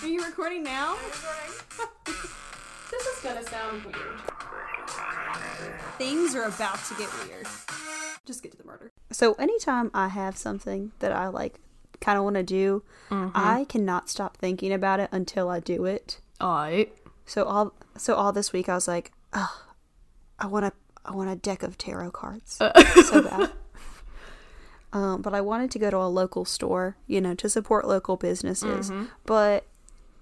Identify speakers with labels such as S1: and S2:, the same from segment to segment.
S1: Are you recording now?
S2: This is gonna sound weird.
S1: Things are about to get weird. Just get to the murder.
S3: So anytime I have something that I like kind of want to do, mm-hmm. I cannot stop thinking about it until I do it.
S2: Alright.
S3: So all so all this week I was like, oh, I want a I want a deck of tarot cards uh, so bad. Um, but I wanted to go to a local store, you know, to support local businesses. Mm-hmm. But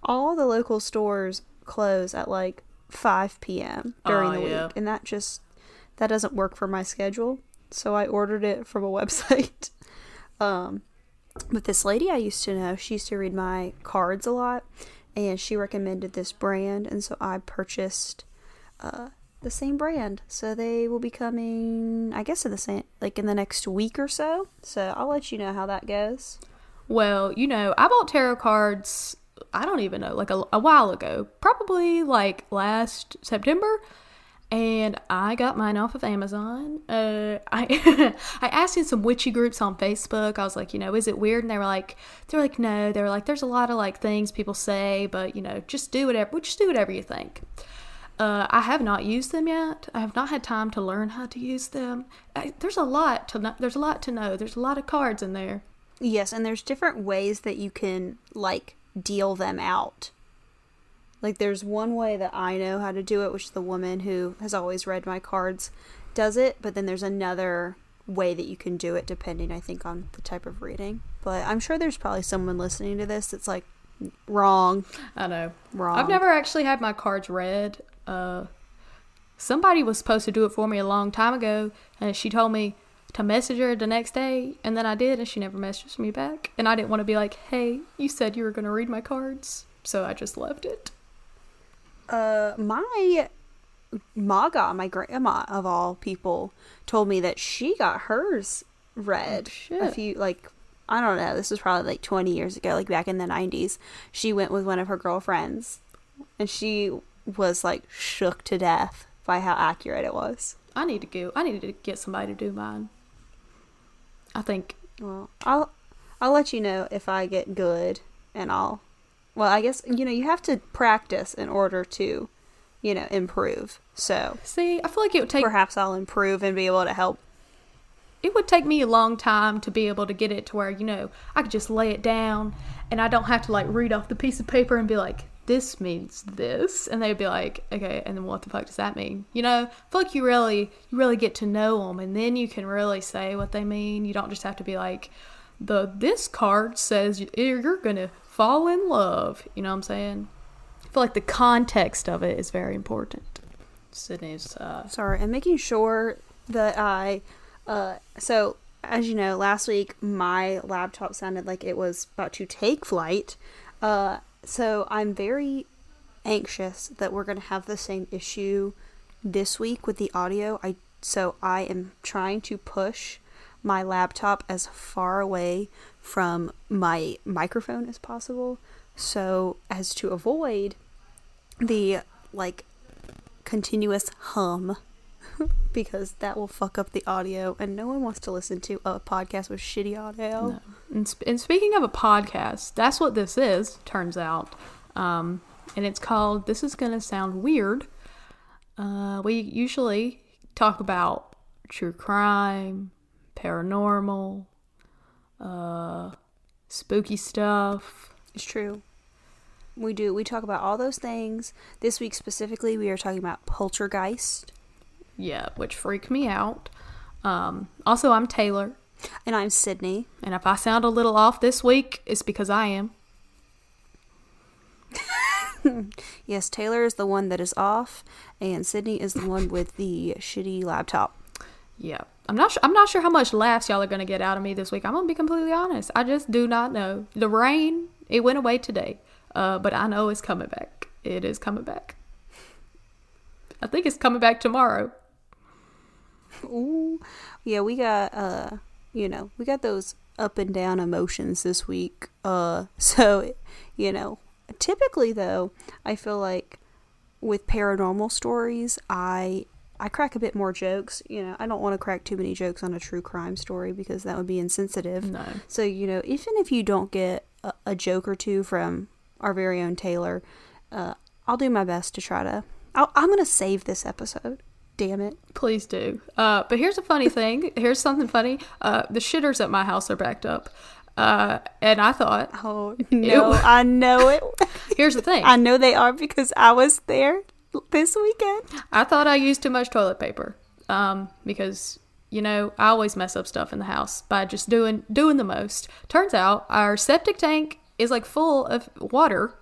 S3: all the local stores close at like 5 p.m. during the
S2: yeah.
S3: week, and that just that doesn't work for my schedule. So I ordered it from a website. um, but this lady I used to know, she used to read my cards a lot, and she recommended this brand, and so I purchased uh, the same brand. So they will be coming, I guess, in the same like in the next week or so. So I'll let you know how that goes.
S2: Well, you know, I bought tarot cards, I don't even know, like a, a while ago. Probably like last September. And I got mine off of Amazon. Uh, I I asked in some witchy groups on Facebook. I was like, you know, is it weird? And they were like, they're like, no. They were like, there's a lot of like things people say, but you know, just do whatever. well, Just do whatever you think. Uh, I have not used them yet. I have not had time to learn how to use them. I, there's a lot to know. There's a lot to know. There's a lot of cards in there.
S3: Yes, and there's different ways that you can like deal them out. Like there's one way that I know how to do it, which the woman who has always read my cards does it, but then there's another way that you can do it depending I think on the type of reading. But I'm sure there's probably someone listening to this that's like wrong.
S2: I know.
S3: Wrong.
S2: I've never actually had my cards read. Uh, somebody was supposed to do it for me a long time ago, and she told me to message her the next day, and then I did, and she never messaged me back. And I didn't want to be like, "Hey, you said you were going to read my cards," so I just left it.
S3: Uh my Maga, my grandma of all people, told me that she got hers read
S2: Oh,
S3: a few like I don't know, this was probably like 20 years ago, like back in the 90s. She went with one of her girlfriends and she was like shook to death by how accurate it was.
S2: I need to go. I need to get somebody to do mine. I think
S3: Well, I'll I'll let you know if I get good and I'll well, I guess you know, you have to practice in order to, you know, improve. So,
S2: See, I feel like it would take
S3: perhaps I'll improve and be able to help
S2: it would take me a long time to be able to get it to where you know I could just lay it down and I don't have to like read off the piece of paper and be like this means this and they'd be like okay and then what the fuck does that mean you know like you really you really get to know them and then you can really say what they mean you don't just have to be like the this card says you- you're gonna fall in love you know what I'm saying I feel like the context of it is very important Sydney's uh
S3: Sorry, I'm making sure that I. Uh, so, as you know, last week my laptop sounded like it was about to take flight. Uh, so I'm very anxious that we're going to have the same issue this week with the audio. I so I am trying to push my laptop as far away from my microphone as possible so as to avoid the like continuous hum because that will fuck up the audio and no one wants to listen to a podcast with shitty audio.
S2: No. And, sp- and speaking of a podcast, that's what this is, turns out. Um, and it's called This Is Gonna Sound Weird. Uh, we usually talk about true crime, paranormal, uh, spooky stuff.
S3: It's true. We do. We talk about all those things. This week specifically, we are talking about poltergeist.
S2: Yeah, which freaked me out. Um, also, I'm Taylor.
S3: And I'm Sydney.
S2: And if I sound a little off this week, it's because I am.
S3: Yes, Taylor is the one that is off, and Sydney is the one with the shitty laptop.
S2: Yeah, I'm not. Su- I'm not sure how much laughs y'all are gonna get out of me this week. I'm gonna be completely honest. I just do not know. The rain, it went away today, uh, but I know it's coming back. It is coming back. I think it's coming back tomorrow.
S3: Ooh. Yeah, we got uh you know, we got those up and down emotions this week. Uh so you know, typically though, I feel like with paranormal stories, I I crack a bit more jokes. You know, I don't want to crack too many jokes on a true crime story because that would be insensitive.
S2: No.
S3: So, you know, even if you don't get a, a joke or two from our very own Taylor. Uh, I'll do my best to try to. I'll, I'm gonna save this episode. Damn it!
S2: Please do. Uh, but here's a funny thing. Here's something funny. Uh, the shitters at my house are backed up. Uh, and I thought,
S3: Oh no, I know it.
S2: here's the thing.
S3: I know they are because I was there this weekend.
S2: I thought I used too much toilet paper. Um, because you know I always mess up stuff in the house by just doing doing the most. Turns out our septic tank is like full of water,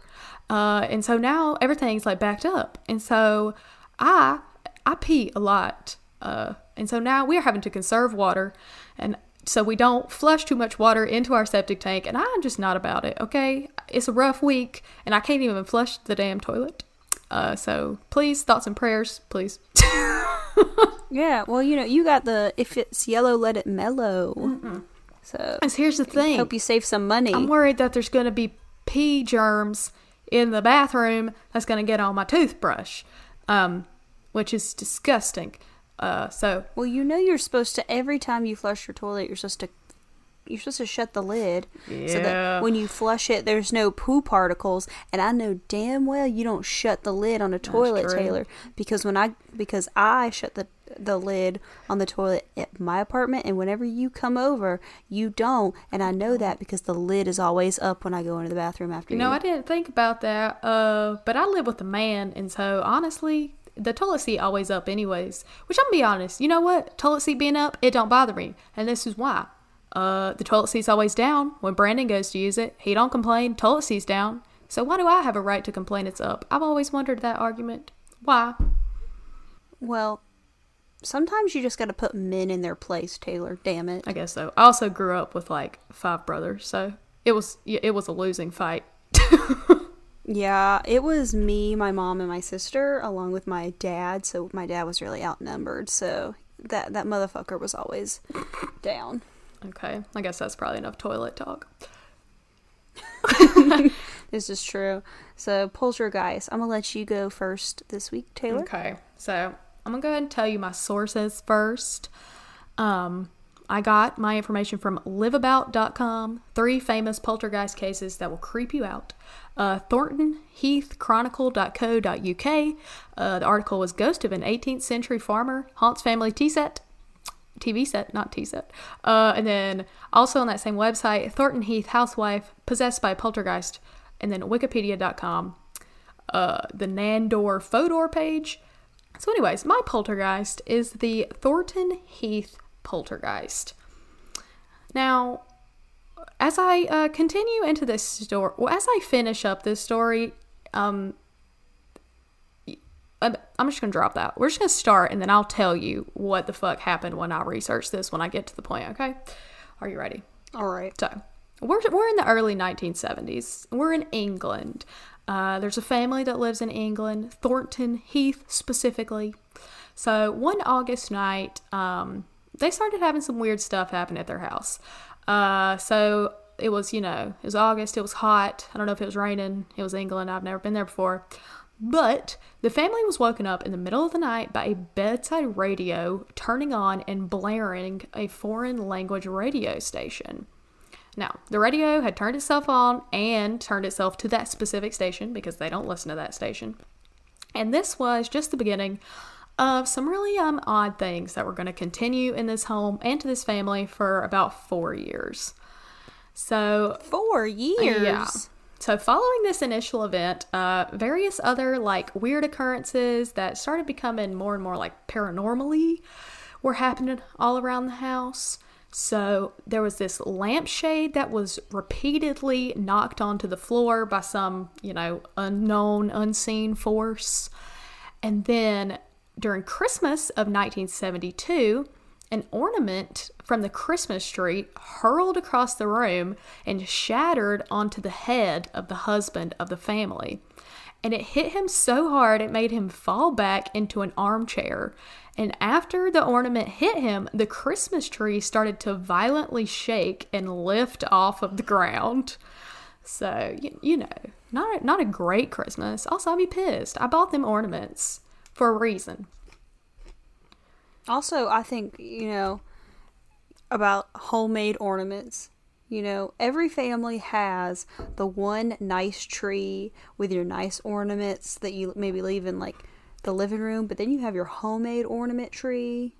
S2: uh, and so now everything's like backed up, and so I I pee a lot, uh, and so now we are having to conserve water, and so we don't flush too much water into our septic tank, and I'm just not about it. Okay, it's a rough week, and I can't even flush the damn toilet. Uh, so please, thoughts and prayers, please.
S3: Yeah, well, you know, you got the if it's yellow, let it mellow. So
S2: Because here's the thing.
S3: Hope you save some money.
S2: I'm worried that there's going to be pee germs in the bathroom that's going to get on my toothbrush, um, which is disgusting. Uh, so
S3: well, you know, you're supposed to every time you flush your toilet, you're supposed to you're supposed to shut the lid
S2: yeah.
S3: so that when you flush it, there's no poo particles. And I know damn well you don't shut the lid on a toilet,
S2: true.
S3: Taylor, because when I because I shut the the lid on the toilet at my apartment, and whenever you come over, you don't, and I know that because the lid is always up when I go into the bathroom after
S2: you know, I didn't think about that. Uh, but I live with a man, and so honestly, the toilet seat always up anyways. Which I'm gonna be honest. You know what? Toilet seat being up, it don't bother me, and this is why. Uh, the toilet seat's always down when Brandon goes to use it. He don't complain. Toilet seat's down. So why do I have a right to complain it's up? I've always wondered that argument. Why?
S3: Well, sometimes you just got to put men in their place, Taylor. Damn it.
S2: I guess so. I also grew up with like five brothers, so it was it was a losing fight.
S3: Yeah, it was me, my mom, and my sister, along with my dad. So my dad was really outnumbered. So that that motherfucker was always down.
S2: Okay, I guess that's probably enough toilet talk.
S3: This is true. So poltergeist, I'm gonna let you go first this week, Taylor.
S2: Okay, so I'm gonna go ahead and tell you my sources first. Um, I got my information from liveabout.com, three famous poltergeist cases that will creep you out. Uh, Thornton Heath Chronicle.co.uk. Uh, the article was Ghost of an 18th Century Farmer, Haunts Family Tea Set. TV set, not tea set. Uh, and then also on that same website, Thornton Heath Housewife, Possessed by Poltergeist. And then Wikipedia.com, uh, the Nandor Fodor page. So, anyways, my poltergeist is the Thornton Heath poltergeist. Now, as I uh, continue into this story, well, as I finish up this story, um, I'm I'm just gonna drop that. We're just gonna start, and then I'll tell you what the fuck happened when I research this when I get to the point. Okay? Are you ready?
S3: All right.
S2: So, we're, we're in the early 1970s. We're in England. Uh, there's a family that lives in England, Thornton Heath specifically. So, one August night, um, they started having some weird stuff happen at their house. Uh, so, it was, you know, it was August, it was hot. I don't know if it was raining. It was England. I've never been there before. But the family was woken up in the middle of the night by a bedside radio turning on and blaring a foreign language radio station. Now, the radio had turned itself on and turned itself to that specific station because they don't listen to that station. And this was just the beginning of some really um, odd things that were going to continue in this home and to this family for about four years. So,
S3: Four years.
S2: yeah. So, following this initial event, uh, various other like weird occurrences that started becoming more and more like paranormally were happening all around the house. So, there was this lampshade that was repeatedly knocked onto the floor by some, you know, unknown, unseen force. And then during Christmas of 1972, an ornament from the Christmas tree hurled across the room and shattered onto the head of the husband of the family. And it hit him so hard it made him fall back into an armchair. And after the ornament hit him, the Christmas tree started to violently shake and lift off of the ground. So, you, you know, not a, not a great Christmas. Also, I'd be pissed. I bought them ornaments for a reason.
S3: Also, I think, you know, about homemade ornaments. You know, every family has the one nice tree with your nice ornaments that you maybe leave in like the living room, but then you have your homemade ornament tree.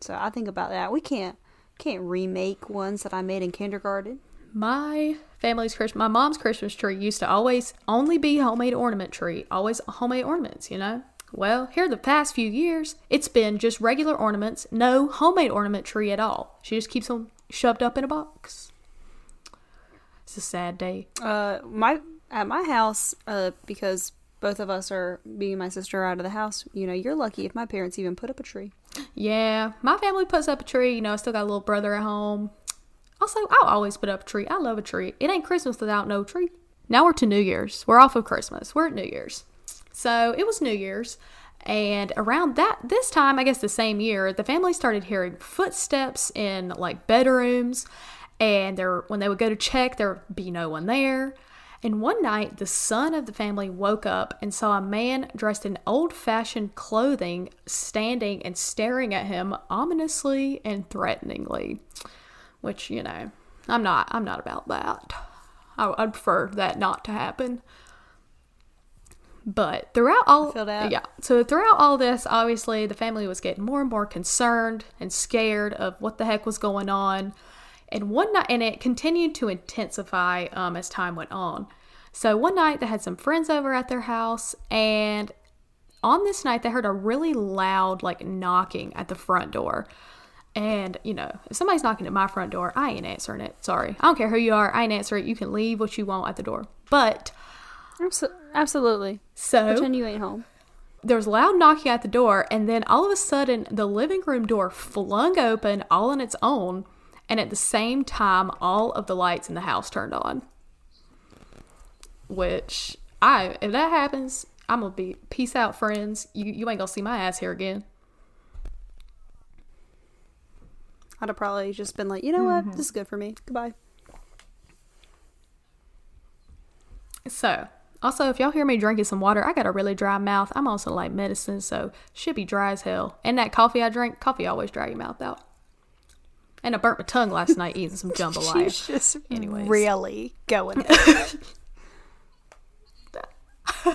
S3: So I think about that. We can't can't remake ones that I made in kindergarten.
S2: My family's Christmas, my mom's Christmas tree used to always only be homemade ornament tree, always homemade ornaments, you know? Well, here the past few years, it's been just regular ornaments, no homemade ornament tree at all. She just keeps them shoved up in a box. It's a sad day.
S3: Uh, my at my house, uh, because both of us are me and my sister are out of the house. You know, you're lucky if my parents even put up a tree.
S2: Yeah, my family puts up a tree. You know, I still got a little brother at home. Also, I'll always put up a tree. I love a tree. It ain't Christmas without no tree. Now we're to New Year's. We're off of Christmas. We're at New Year's. So it was New Year's. And around that, this time, I guess the same year, the family started hearing footsteps in like bedrooms. And there, when they would go to check, there would be no one there. And one night, the son of the family woke up and saw a man dressed in old fashioned clothing standing and staring at him ominously and threateningly. Which, you know, I'm not, I'm not about that. I, I'd prefer that not to happen. But throughout all, yeah. So throughout all this, obviously, the family was getting more and more concerned and scared of what the heck was going on. And one night, and it continued to intensify um, as time went on. So one night, they had some friends over at their house, and on this night, they heard a really loud, like knocking at the front door. And, you know, if somebody's knocking at my front door, I ain't answering it. Sorry. I don't care who you are. I ain't answering it. You can leave what you want at the door. But,
S3: absolutely.
S2: so
S3: Pretend you ain't home.
S2: there was loud knocking at the door, and then all of a sudden, the living room door flung open all on its own, and at the same time, all of the lights in the house turned on. Which I, if that happens, I'm gonna be peace out, friends. You you ain't gonna see my ass here again.
S3: I'd have probably just been like, you know what, mm-hmm. this is good for me. Goodbye.
S2: So, also, if y'all hear me drinking some water, I got a really dry mouth. I'm also like medicine, so should be dry as hell. And that coffee I drink, coffee always dry your mouth out. And I burnt my tongue last night eating some jambalaya.
S3: She's just
S2: Anyways.
S3: really going. There.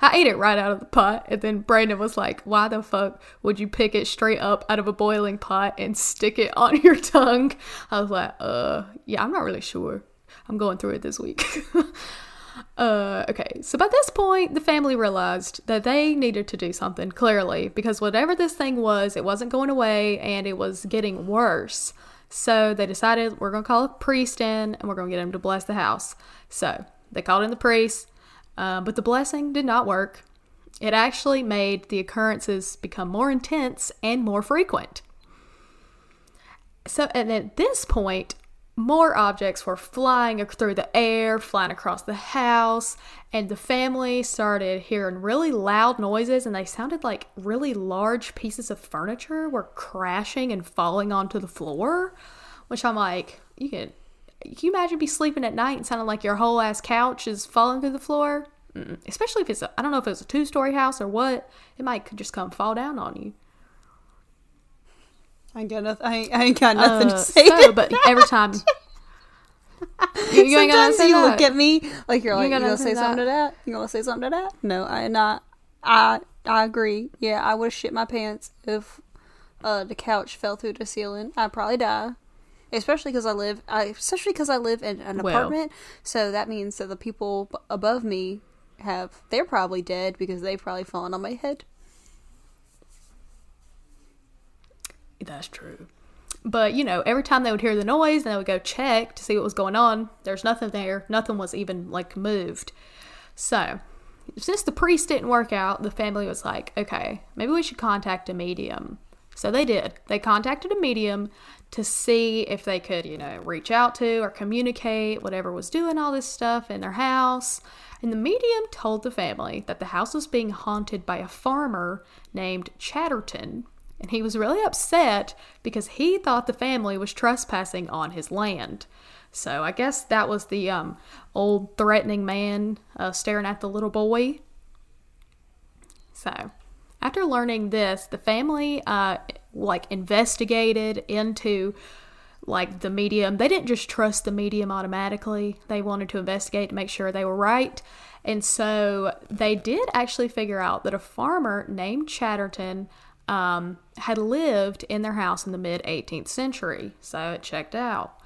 S2: I ate it right out of the pot, and then Brandon was like, "Why the fuck would you pick it straight up out of a boiling pot and stick it on your tongue?" I was like, "Uh, yeah, I'm not really sure. I'm going through it this week." Uh, okay, so by this point, the family realized that they needed to do something clearly because whatever this thing was, it wasn't going away and it was getting worse. So they decided we're gonna call a priest in and we're gonna get him to bless the house. So they called in the priest. Uh, but the blessing did not work. It actually made the occurrences become more intense and more frequent. So, and at this point, more objects were flying through the air, flying across the house, and the family started hearing really loud noises, and they sounded like really large pieces of furniture were crashing and falling onto the floor. Which I'm like, you can can you imagine be sleeping at night and sounding like your whole ass couch is falling through the floor? Mm-mm. Especially if it's, I don't know if it's a two story house or what, it might just come fall down on you.
S3: I ain't got nothing. I ain't, I ain't got nothing
S2: Uh,
S3: to say.
S2: so, but every time. you, you
S3: Sometimes you
S2: that.
S3: look at me like you're like, you
S2: gonna say
S3: say something to
S2: that.
S3: that? You gonna say something to that? No, I am not. I I agree. Yeah, I would have shit my pants if uh, the couch fell through the ceiling. I'd probably die. Especially because I live, I, especially because I live in an
S2: Well.
S3: apartment, so that means that the people above me have, they're probably dead because they've probably fallen on my head.
S2: That's true. But, you know, every time they would hear the noise and they would go check to see what was going on, there's nothing there. Nothing was even, like, moved. So, since the priest didn't work out, the family was like, okay, maybe we should contact a medium. So they did. They contacted a medium to see if they could, you know, reach out to or communicate whatever was doing all this stuff in their house. And the medium told the family that the house was being haunted by a farmer named Chatterton. And he was really upset because he thought the family was trespassing on his land. So I guess that was the um, old threatening man uh, staring at the little boy. So, after learning this, the family uh, like investigated into like the medium, they didn't just trust the medium automatically. They wanted to investigate to make sure they were right. And so they did actually figure out that a farmer named Chatterton um, had lived in their house in the mid 18th century. So it checked out.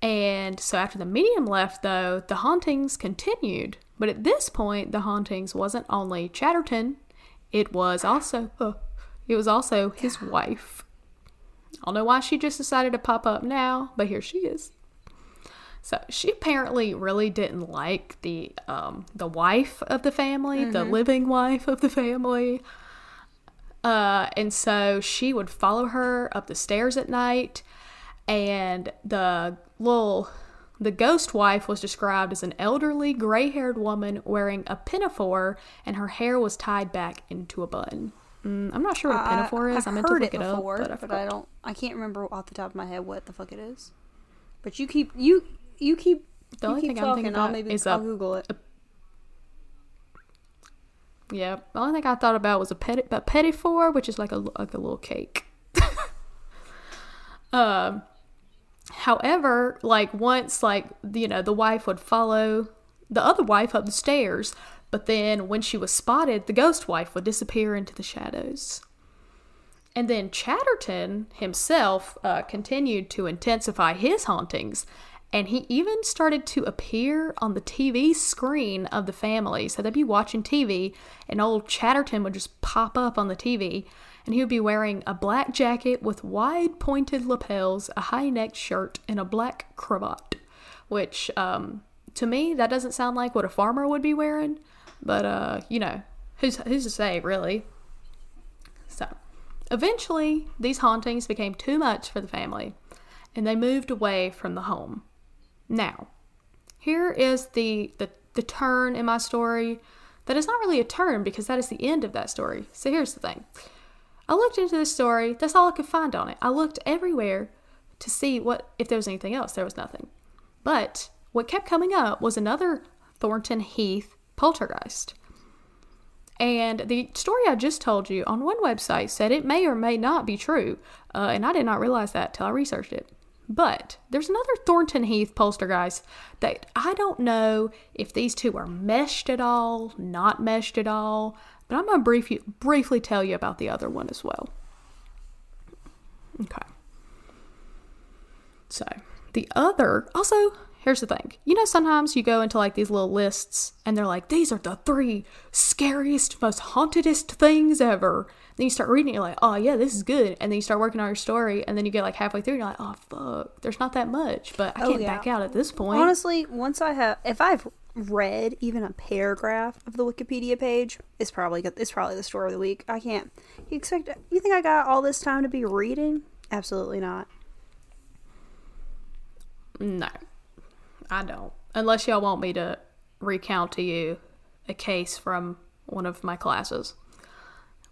S2: And so after the medium left, though, the hauntings continued. But at this point, the hauntings wasn't only Chatterton; it was also uh, it was also his wife. I don't know why she just decided to pop up now, but here she is. So she apparently really didn't like the um, the wife of the family, the living wife of the family. Uh, and so she would follow her up the stairs at night, and the little the ghost wife was described as an elderly gray-haired woman wearing a pinafore, and her hair was tied back into a bun. Mm, I'm not sure what a pinafore is.
S3: I've
S2: I meant to
S3: heard
S2: look
S3: it
S2: it,
S3: before,
S2: up, but I
S3: but. I don't. I can't remember off the top of my head what the fuck it is. But you keep you you keep
S2: The only
S3: keep
S2: thing I'm
S3: talking.
S2: thinking
S3: I'll
S2: about
S3: maybe
S2: is
S3: I'll
S2: a-
S3: Google it.
S2: Yeah, the only thing I thought about was a petit, a petit four, which is like a like a little cake. um, however, like once like you know the wife would follow the other wife up the stairs, but then when she was spotted, the ghost wife would disappear into the shadows. And then Chatterton himself uh, continued to intensify his hauntings, and he even started to appear on the TV screen of the family. So they'd be watching TV, and old Chatterton would just pop up on the TV, and he would be wearing a black jacket with wide pointed lapels, a high necked shirt, and a black cravat. Which, um, to me, that doesn't sound like what a farmer would be wearing, but, uh, you know, who's, who's to say, really? So, eventually, these hauntings became too much for the family, and they moved away from the home. Now, here is the, the, the turn in my story that is not really a turn because that is the end of that story. So, here's the thing I looked into this story, that's all I could find on it. I looked everywhere to see what if there was anything else. There was nothing. But what kept coming up was another Thornton Heath poltergeist. And the story I just told you on one website said it may or may not be true, uh, and I did not realize that till I researched it. But there's another Thornton Heath poltergeist that I don't know if these two are meshed at all, not meshed at all, but I'm going to brief you, briefly tell you about the other one as well. Okay. So, the other, also, here's the thing. You know, sometimes you go into like these little lists and they're like, these are the three scariest, most hauntedest things ever. Then you start reading, you're like, oh yeah, this is good. And then you start working on your story, and then you get like halfway through, and you're like, oh fuck, there's not that much, but I
S3: Oh,
S2: can't
S3: yeah.
S2: back out at this point.
S3: Honestly, once I have, if I've read even a paragraph of the Wikipedia page, it's probably it's probably the story of the week. I can't. You expect? You think I got all this time to be reading? Absolutely not.
S2: No, I don't. Unless y'all want me to recount to you a case from one of my classes.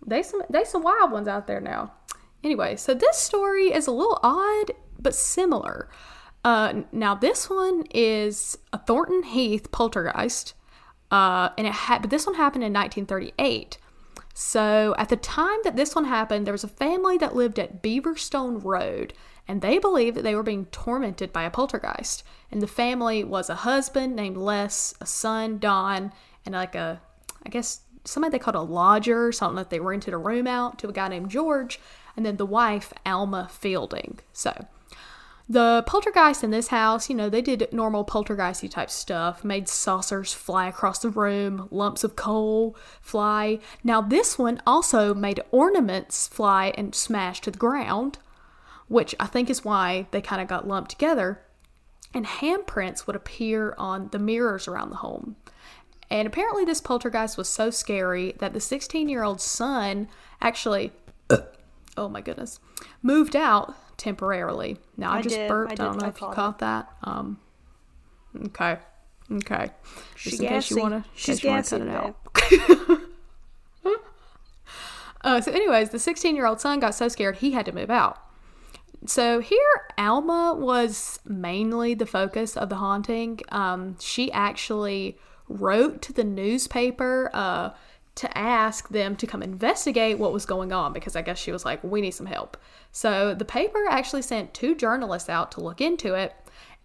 S2: They some they some wild ones out there now. Anyway, so this story is a little odd but similar. Uh, now this one is a Thornton Heath poltergeist, uh, and it ha- but this one happened in 1938. So at the time that this one happened, there was a family that lived at Beverstone Road, and they believed that they were being tormented by a poltergeist. And the family was a husband named Les, a son Don, and like a, I guess somebody they called a lodger, something that they rented a room out to a guy named George, and then the wife Alma Fielding. So the poltergeist in this house, you know, they did normal poltergeisty type stuff, made saucers fly across the room, lumps of coal fly. Now, this one also made ornaments fly and smash to the ground, which I think is why they kind of got lumped together. And handprints would appear on the mirrors around the home. And apparently, this poltergeist was so scary that the 16 year old son actually, oh my goodness, moved out temporarily. Now, I,
S3: I
S2: just
S3: did,
S2: burped.
S3: I
S2: I, don't know
S3: I
S2: if you
S3: caught
S2: caught that. Um, okay. Okay. Just
S3: She's
S2: in case you
S3: gassy.
S2: want to
S3: She's
S2: cut
S3: gassy
S2: it out. Uh, so, anyways, the 16 year old son got so scared he had to move out. So, here, Alma was mainly the focus of the haunting. Um, she actually wrote to the newspaper uh, to ask them to come investigate what was going on because I guess she was like, we need some help. So the paper actually sent two journalists out to look into it.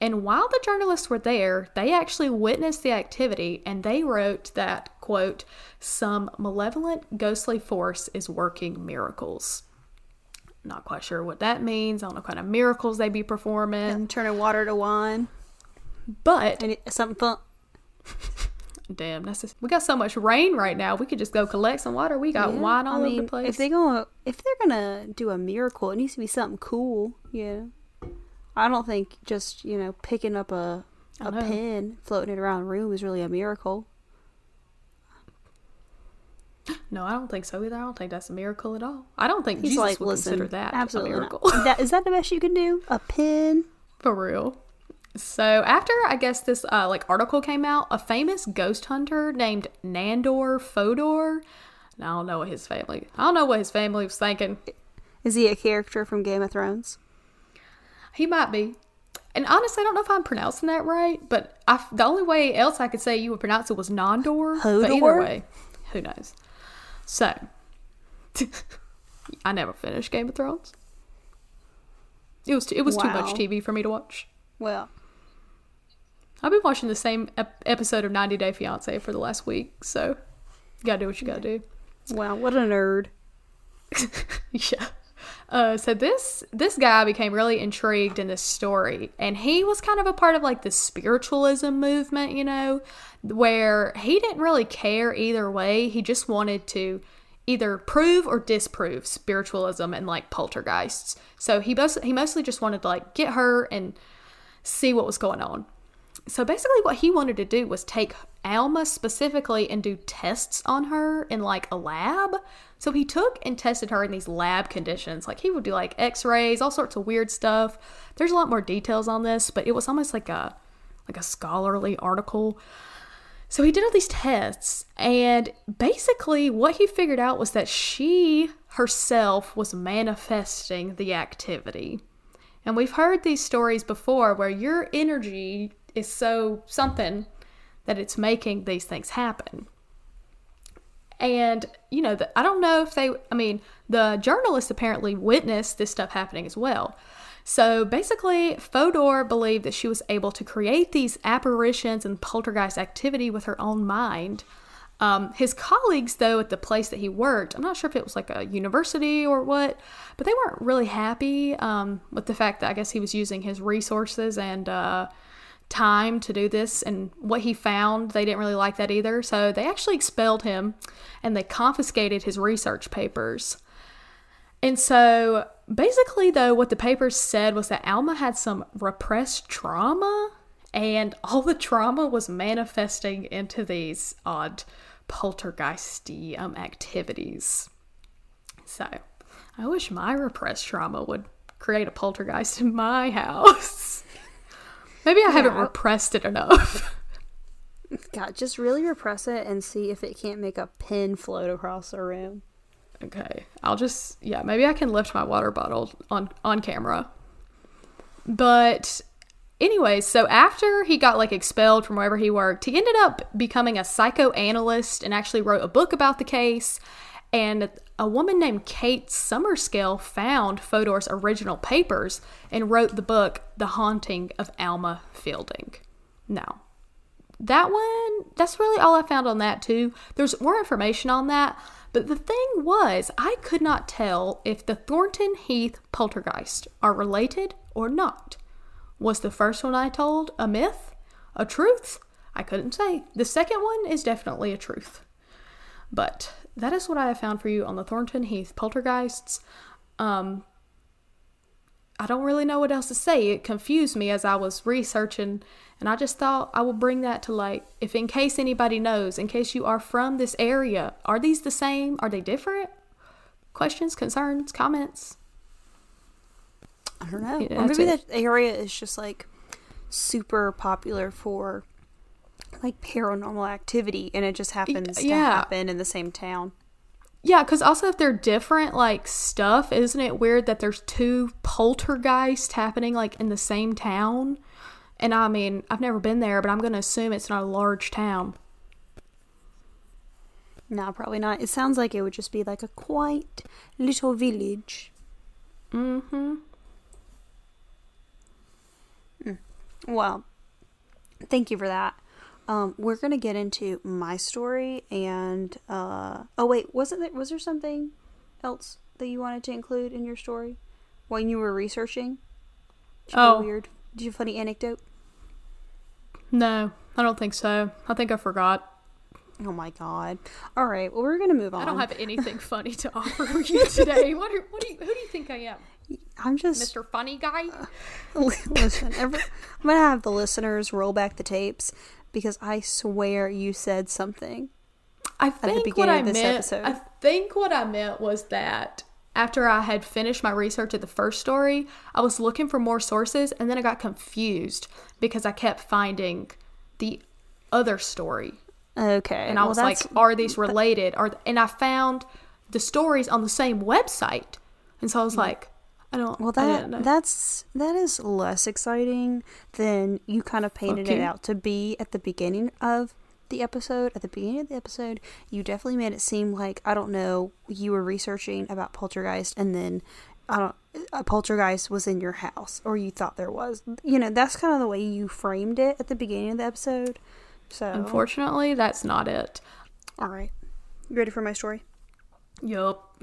S2: And while the journalists were there, they actually witnessed the activity and they wrote that, quote, some malevolent ghostly force is working miracles. Not quite sure what that means. I don't know what kind of miracles they'd be performing.
S3: Turning water to wine.
S2: But
S3: And it- something fun.
S2: damn, that's just, we got so much rain right now. We could just go collect some water. We got
S3: Yeah,
S2: wine all
S3: I
S2: over the place.
S3: If they go, if they're gonna do a miracle, it needs to be something cool. Yeah. I don't think just you know picking up a
S2: know.
S3: pin, floating it around the room is really a miracle.
S2: No, I don't think so either. I don't think that's a miracle at all. I don't think
S3: He's
S2: Jesus
S3: like,
S2: would
S3: listen,
S2: consider that
S3: absolutely
S2: a miracle.
S3: that is that the best you can do? A pin?
S2: For real. So after I guess this uh, like article came out, a famous ghost hunter named Nandor Fodor. and I don't know what his family. I don't know what his family was thinking.
S3: Is he a character from Game of Thrones?
S2: He might be. And honestly, I don't know if I'm pronouncing that right, but I, the only way else I could say you would pronounce it was Nandor. But either way, who knows? So, I never finished Game of Thrones. It was too, it was too much TV for me to watch.
S3: Well,
S2: I've been watching the same ep- episode of 90 Day Fiance for the last week, so you gotta do what you gotta do.
S3: wow, what a nerd.
S2: yeah. Uh, so this this guy became really intrigued in this story, and he was kind of a part of like the spiritualism movement, you know, where he didn't really care either way. He just wanted to either prove or disprove spiritualism and like poltergeists. So he most, he mostly just wanted to like get her and see what was going on. So basically, what he wanted to do was take Alma specifically and do tests on her in like a lab. So he took and tested her in these lab conditions. Like he would do like x rays, all sorts of weird stuff. There's a lot more details on this, but it was almost like a like a scholarly article. So he did all these tests, and basically, what he figured out was that she herself was manifesting the activity. And we've heard these stories before where your energy is so something that it's making these things happen. And, you know, the, I don't know if they, I mean, the journalists apparently witnessed this stuff happening as well. So basically, Fodor believed that she was able to create these apparitions and poltergeist activity with her own mind. Um, his colleagues, though, at the place that he worked, I'm not sure if it was like a university or what, but they weren't really happy um, with the fact that I guess he was using his resources and uh, time to do this. And what he found, they didn't really like that either. So they actually expelled him and they confiscated his research papers. And so basically, though, what the papers said was that Alma had some repressed trauma, and all the trauma was manifesting into these odd poltergeisty um, activities. So I wish my repressed trauma would create a poltergeist in my house. Maybe I haven't repressed it enough.
S3: God, just really repress it and see if it can't make a pin float across the room.
S2: Okay, I'll just yeah, maybe I can lift my water bottle on on camera. But anyways, so after he got like expelled from wherever he worked, he ended up becoming a psychoanalyst and actually wrote a book about the case. And a woman named Kate Summerscale found Fodor's original papers and wrote the book The Haunting of Alma Fielding. Now, that one, that's really all I found on that too. There's more information on that, but the thing was, I could not tell if the Thornton Heath poltergeist are related or not. Was the first one I told a myth? A truth? I couldn't say. The second one is definitely a truth. But that is what I have found for you on the Thornton Heath poltergeists. Um, I don't really know what else to say. It confused me as I was researching, and I just thought I will bring that to light. If, in case anybody knows, in case you are from this area, are these the same? Are they different? Questions, concerns, comments?
S3: I don't know.
S2: Yeah,
S3: or maybe
S2: it.
S3: that area is just like super popular for like paranormal activity and it just happens to happen in the same town.
S2: Yeah, because also if they're different, like stuff, isn't it weird that there's two poltergeists happening like in the same town? And I mean, I've never been there, but I'm going to assume it's not a large town.
S3: No, probably not. It sounds like it would just be like a quaint little village.
S2: Mm-hmm.
S3: Well, thank you for that. Um, we're gonna get into my story and uh oh wait, wasn't there was there something else that you wanted to include in your story when you were researching? Did you have a
S2: Oh.
S3: weird. Did you have a funny anecdote?
S2: No, I don't think so. I think I forgot.
S3: Oh my god! All right, well we're gonna move on.
S2: I don't have anything funny to offer you today. What, are, what do you, who do you think I am?
S3: I'm just
S2: Mr. Funny Guy?
S3: listen. Every, I'm gonna have the listeners roll back the tapes because I swear you said something.
S2: I
S3: the
S2: think what
S3: beginning
S2: I
S3: of this
S2: meant.
S3: episode.
S2: I think what I meant was that after I had finished my research of the first story, I was looking for more sources, and then I got confused because I kept finding the other story,
S3: Okay,
S2: and I
S3: well,
S2: was like, "Are these related?" Are and I found the stories on the same website, and so I was hmm. like, "I don't."
S3: Well, that
S2: know.
S3: that's that is less exciting than you kind of painted
S2: Fuck
S3: it out to be at the beginning of the episode. At the beginning of the episode, you definitely made it seem like I don't know you were researching about poltergeist, and then I don't a poltergeist was in your house, or you thought there was. You know, that's kind of the way you framed it at the beginning of the episode. So,
S2: Unfortunately, that's not it.
S3: all right, you ready for my story?
S2: Yup.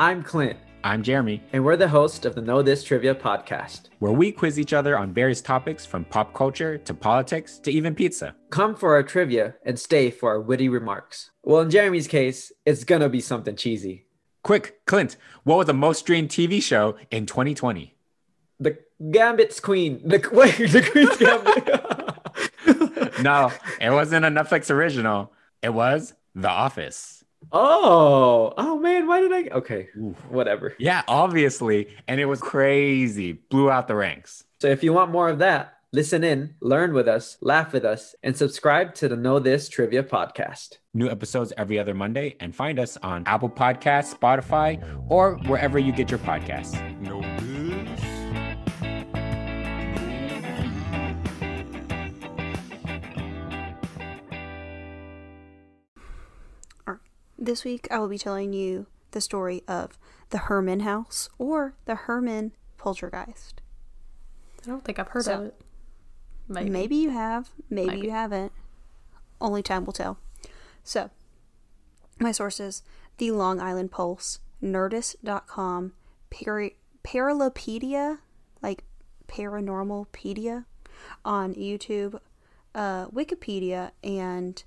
S4: I'm Clint,
S5: I'm Jeremy,
S4: and we're the host of the Know This Trivia podcast.
S5: where we quiz each other on various topics from pop culture to politics to even pizza.
S4: Come for our trivia and stay for our witty remarks. Well, in Jeremy's case, it's gonna be something cheesy.
S5: Quick, Clint, what was the most streamed TV show in 2020?
S4: The Gambit's Queen. The wait, the Queen's Gambit.
S5: No, it wasn't a Netflix original. It was The Office.
S4: Oh, oh man, why did I? Okay, whatever.
S5: Yeah, obviously. And it was crazy. Blew out the ranks.
S4: So if you want more of that, listen in, learn with us, laugh with us, and subscribe to the Know This Trivia podcast.
S5: New episodes every other Monday and find us on Apple Podcasts, Spotify, or wherever you get your podcasts. No
S3: This week, I will be telling you the story of the Herrmann House or the Herrmann Poltergeist.
S2: I don't think I've heard
S3: So,
S2: of it. Maybe.
S3: Maybe, you have, maybe,
S2: Maybe.
S3: you haven't. Only time will tell. So, my sources the Long Island Pulse, Nerdist.com, Peri- Paralopedia, like Paranormalpedia on YouTube, uh, Wikipedia, and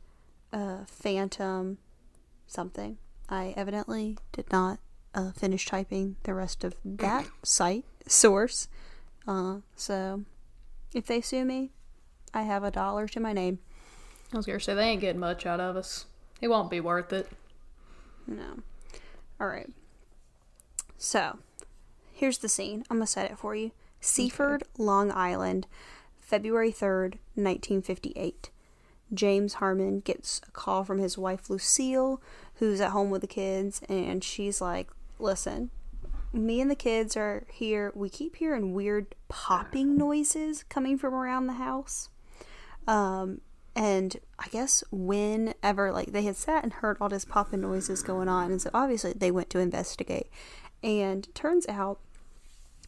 S3: uh, Phantom something. I evidently did not uh, finish typing the rest of that site source. Uh, so, if they sue me, I have a dollar to my name.
S2: I was gonna say they ain't getting much out of us. It won't be worth it.
S3: No. All right. So, here's the scene. I'm going to set it for you. Seaford, Long Island, February 3rd, 1958. James Harmon gets a call from his wife Lucille, who's at home with the kids, and she's like, Listen, me and the kids are here. We keep hearing weird popping noises coming from around the house. Um, and I guess whenever like they had sat and heard all this popping noises going on, and so obviously they went to investigate. And turns out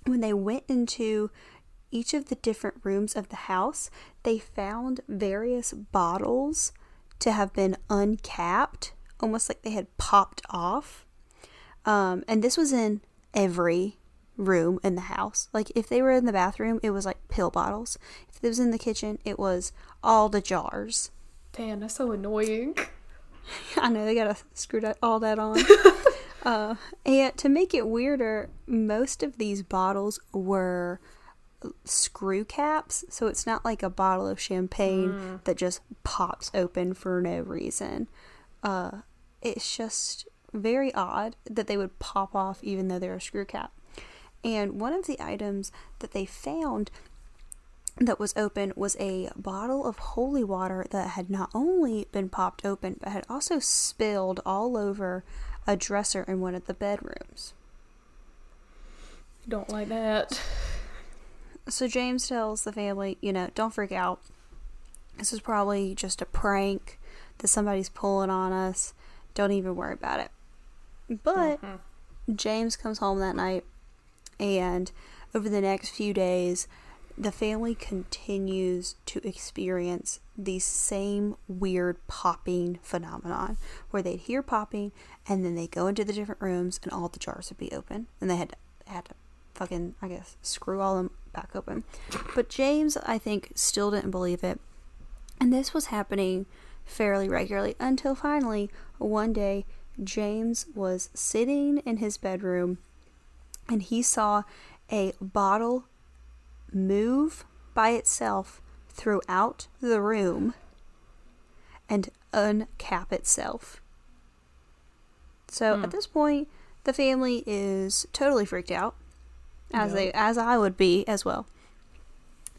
S3: when they went into each of the different rooms of the house, they found various bottles to have been uncapped, almost like they had popped off. Um, and this was in every room in the house. Like if they were in the bathroom, it was like pill bottles. If it was in the kitchen, it was all the jars.
S2: Damn, that's so annoying.
S3: I know they gotta screw that all that on. uh, and to make it weirder, most of these bottles were screw caps, so it's not like a bottle of champagne that just pops open for no reason. Uh, it's just very odd that they would pop off even though they're a screw cap. And one of the items that they found that was open was a bottle of holy water that had not only been popped open but had also spilled all over a dresser in one of the bedrooms.
S2: Don't like that.
S3: So James tells the family, you know, don't freak out. This is probably just a prank that somebody's pulling on us. Don't even worry about it. But mm-hmm. James comes home that night, and over the next few days, the family continues to experience the same weird popping phenomenon where they'd hear popping and then they go into the different rooms and all the jars would be open and they had to, had to fucking i guess screw all them back open. But james i think still didn't believe it. And this was happening fairly regularly until finally one day james was sitting in his bedroom and he saw a bottle move by itself throughout the room and uncap itself. So at hmm. this point, the family is totally freaked out, as they as I would be as well.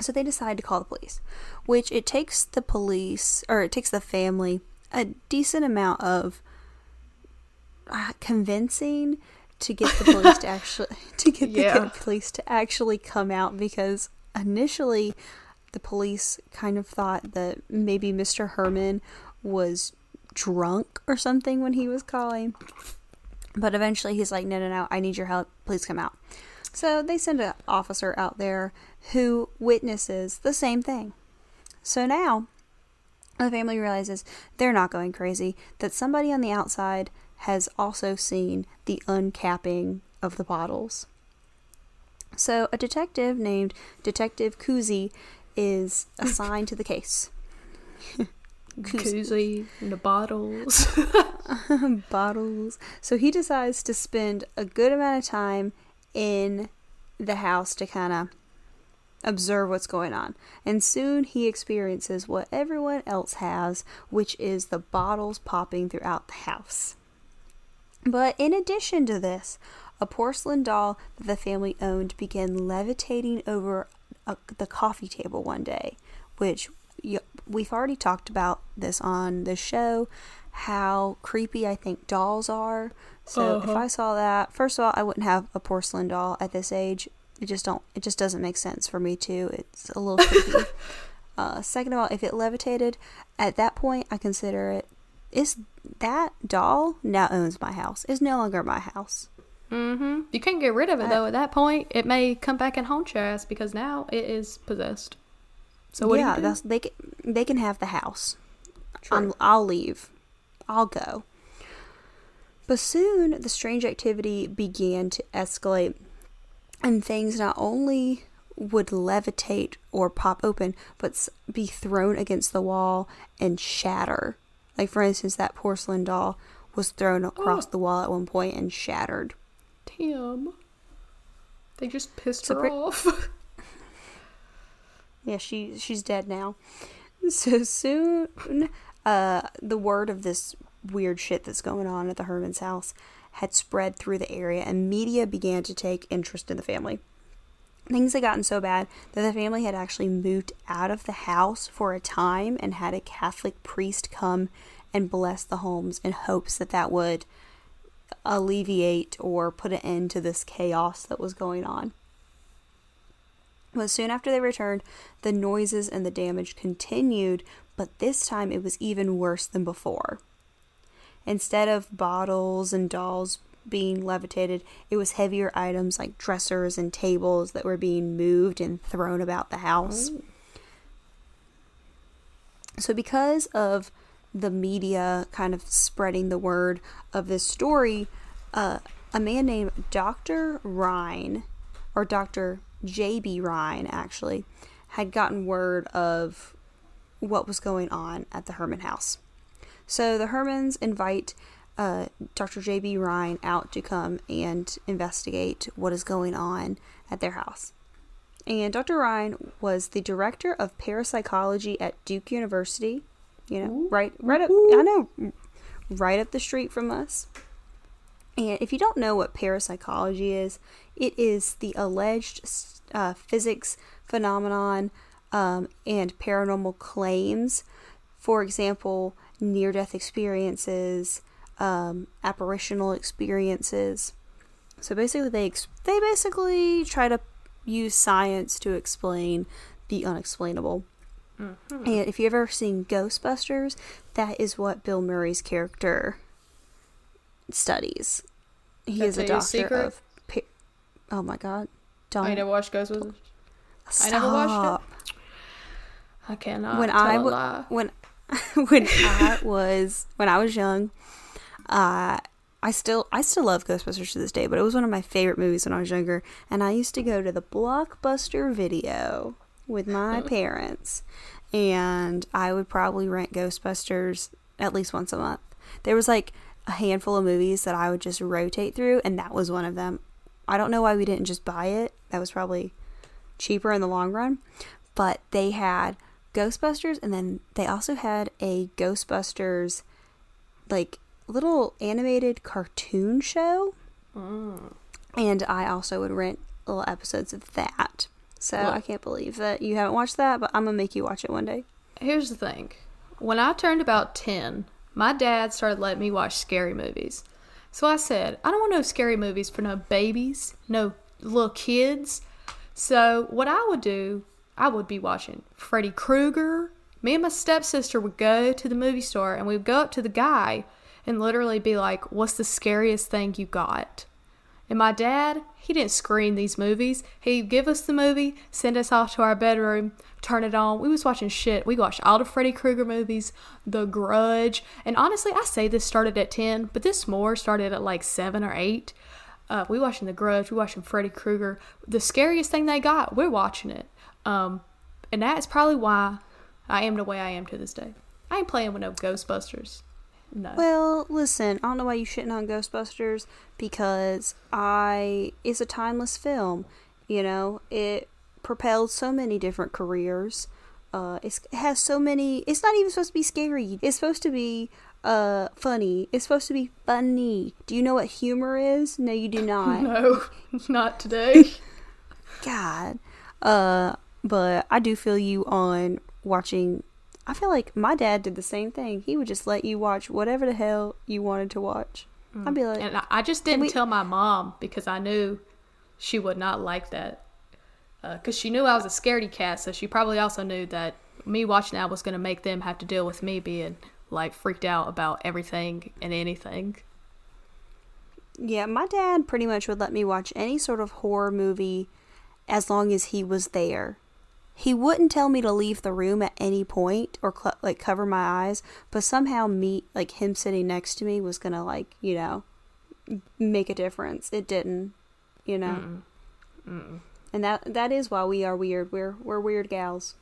S3: So they decide to call the police, which it takes the police or it takes the family a decent amount of uh, convincing to get the police to actually to get the
S2: Yeah.
S3: police to actually come out because initially the police kind of thought that maybe Mr. Herrmann was drunk or something when he was calling. But eventually he's like, no, no, no, I need your help. Please come out. So they send an officer out there who witnesses the same thing. So now the family realizes they're not going crazy, that somebody on the outside has also seen the uncapping of the bottles. So a detective named Detective Kuzi is assigned to the case.
S2: Koozie, the bottles.
S3: bottles. So he decides to spend a good amount of time in the house to kind of observe what's going on. And soon he experiences what everyone else has, which is the bottles popping throughout the house. But in addition to this, a porcelain doll that the family owned began levitating over a, the coffee table one day, which we've already talked about this on the show how creepy I think dolls are. So if
S2: Uh-huh.
S3: I saw that, first of all, I wouldn't have a porcelain doll at this age. It just don't. It just doesn't make sense for me to. It's a little creepy. uh, second of all, if it levitated, at that point, I consider it. Is that doll now owns my house? Is no longer my house.
S2: mm-hmm. You can't get rid of it though. At that point, it may come back and haunt your ass because now it is possessed. So what
S3: yeah,
S2: do you do?
S3: they can they can have the house.
S2: True.
S3: I'm, I'll leave. I'll go. But soon the strange activity began to escalate, and things not only would levitate or pop open, but be thrown against the wall and shatter. Like, for instance, that porcelain doll was thrown across
S2: Oh.
S3: the wall at one point and shattered.
S2: Damn. They just pissed
S3: So
S2: her
S3: pre-
S2: off.
S3: Yeah, she she's dead now. So soon, uh, the word of this weird shit that's going on at the Herrmann's house had spread through the area, and media began to take interest in the family. Things had gotten so bad that the family had actually moved out of the house for a time and had a Catholic priest come and bless the homes in hopes that that would alleviate or put an end to this chaos that was going on. But soon after they returned, the noises and the damage continued, but this time it was even worse than before. Instead of bottles and dolls being levitated, it was heavier items like dressers and tables that were being moved and thrown about the house. So, because of the media kind of spreading the word of this story, uh, a man named Dr. Rhine, or Dr. J.B. Rhine actually, had gotten word of what was going on at the Herrmann house. So the Herrmanns invite uh, Dr. J.B. Rhine out to come and investigate what is going on at their house. And Dr. Rhine was the director of parapsychology at Duke University. You know, right, right up. I know, right up the street from us. And if you don't know what parapsychology is, it is the alleged uh, physics phenomenon um, and paranormal claims. For example, near death experiences, um, apparitional experiences. So basically, they ex- they basically try to use science to explain the unexplainable. And if you've ever seen Ghostbusters, that is what Bill Murray's character studies. He
S2: I
S3: is a doctor of. Pa- oh my god! Don't.
S2: I never watched Ghostbusters.
S3: Stop.
S2: I never watched it. I cannot
S3: when I w- when when I was when I was young, uh, I still I still love Ghostbusters to this day, but it was one of my favorite movies when I was younger, and I used to go to the Blockbuster video with my parents, and I would probably rent Ghostbusters at least once a month. There was like a handful of movies that I would just rotate through, and that was one of them. I don't know why we didn't just buy it. That was probably cheaper in the long run. But they had Ghostbusters, and then they also had a Ghostbusters, like, little animated cartoon show. Mm. And I also would rent little episodes of that. So
S2: Look.
S3: I can't believe that you haven't watched that, but I'm to make you watch it one day.
S2: Here's the thing. When I turned about 10, my dad started letting me watch scary movies. So I said, I don't want no scary movies for no babies, no little kids. So what I would do, I would be watching Freddy Krueger. Me and my stepsister would go to the movie store and we would go up to the guy and literally be like, What's the scariest thing you got? And my dad, he didn't screen these movies. He'd give us the movie, send us off to our bedroom, turn it on. We was watching shit. We watched all the Freddy Krueger movies, The Grudge. And honestly, I say this started at 10, but this more started at like 7 or 8. Uh, we watching The Grudge, we watching Freddy Krueger. The scariest thing they got, we're watching it. Um, and that's probably why I am the way I am to this day. I ain't playing with no Ghostbusters. No.
S3: Well, listen, I don't know why you shitting on Ghostbusters because I it's a timeless film. You know, it propelled so many different careers. Uh, it's, it has so many. It's not even supposed to be scary. It's supposed to be uh funny. It's supposed to be funny. Do you know what humor is? No, you do not.
S2: no, not today.
S3: God. Uh, but I do feel you on watching. I feel like my dad did the same thing. He would just let you watch whatever the hell you wanted to watch. I'd be like,
S2: And I- just didn't
S3: we-
S2: tell my mom because I knew she would not like that. Uh, because she knew I was a scaredy cat, so she probably also knew that me watching that was going to make them have to deal with me being like freaked out about everything and anything.
S3: Yeah, my dad pretty much would let me watch any sort of horror movie as long as he was there. He wouldn't tell me to leave the room at any point or cl- like cover my eyes, but somehow me like him sitting next to me was going to like, you know, make a difference. It didn't, you know. And that that is why we are weird. We're we're weird gals.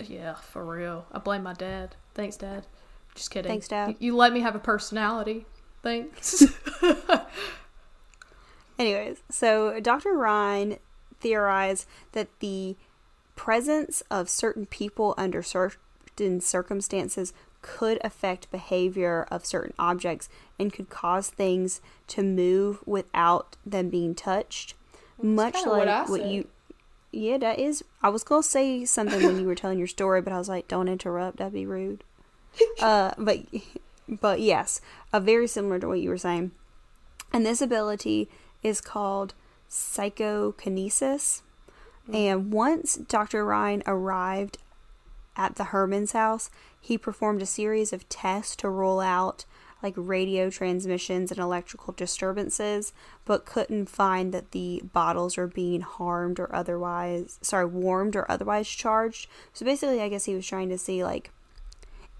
S2: Yeah, for real. I blame my dad. Thanks, Dad. Just kidding.
S3: Thanks, Dad.
S2: You, you let me have a personality. Thanks.
S3: Anyways, so Dr. Rhine theorized that the presence of certain people under certain circumstances could affect behavior of certain objects and could cause things to move without them being touched. Much like
S2: what
S3: what you Yeah, that is I was gonna say something when you were telling your story, but I was like, Don't interrupt, that'd be rude. uh but but yes, uh, very similar to what you were saying. And this ability is called psychokinesis. And once Dr. Rhine arrived at the Herrmann's house, he performed a series of tests to rule out like radio transmissions and electrical disturbances, but couldn't find that the bottles were being harmed or otherwise, sorry, warmed or otherwise charged. So basically, I guess he was trying to see like,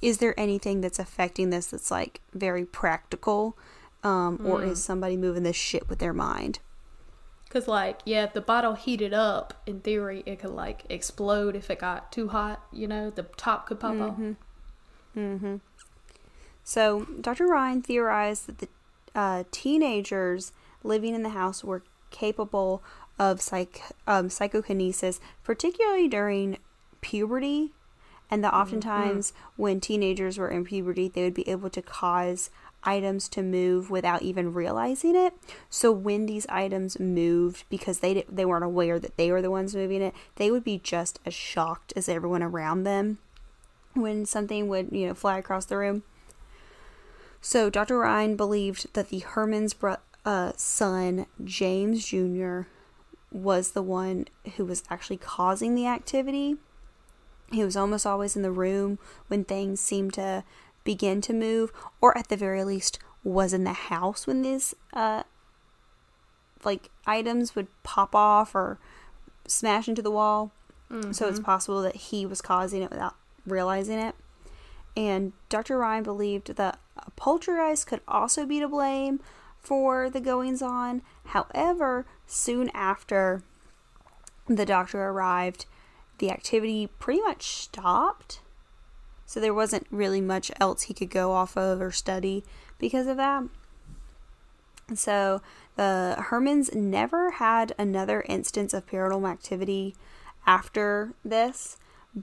S3: is there anything that's affecting this that's like very practical, um, or is somebody moving this shit with their mind?
S2: Because, like, yeah, if the bottle heated up, in theory, it could, like, explode if it got too hot. You know, the top could pop off. Mm-hmm.
S3: So, Dr. Rhine theorized that the uh, teenagers living in the house were capable of psych- um, psychokinesis, particularly during puberty, and that oftentimes when teenagers were in puberty, they would be able to cause items to move without even realizing it. So when these items moved because they they weren't aware that they were the ones moving it, they would be just as shocked as everyone around them when something would, you know, fly across the room. So Dr. Rhine believed that the Herrmann's bro- uh, son, James Jr., was the one who was actually causing the activity. He was almost always in the room when things seemed to begin to move, or at the very least, was in the house when these uh, like items would pop off or smash into the wall. So it's possible that he was causing it without realizing it. And Dr. Rhine believed that a poltergeist could also be to blame for the goings on. However, soon after the doctor arrived, the activity pretty much stopped. So there wasn't really much else he could go off of or study because of that. So the Herrmanns never had another instance of paranormal activity after this,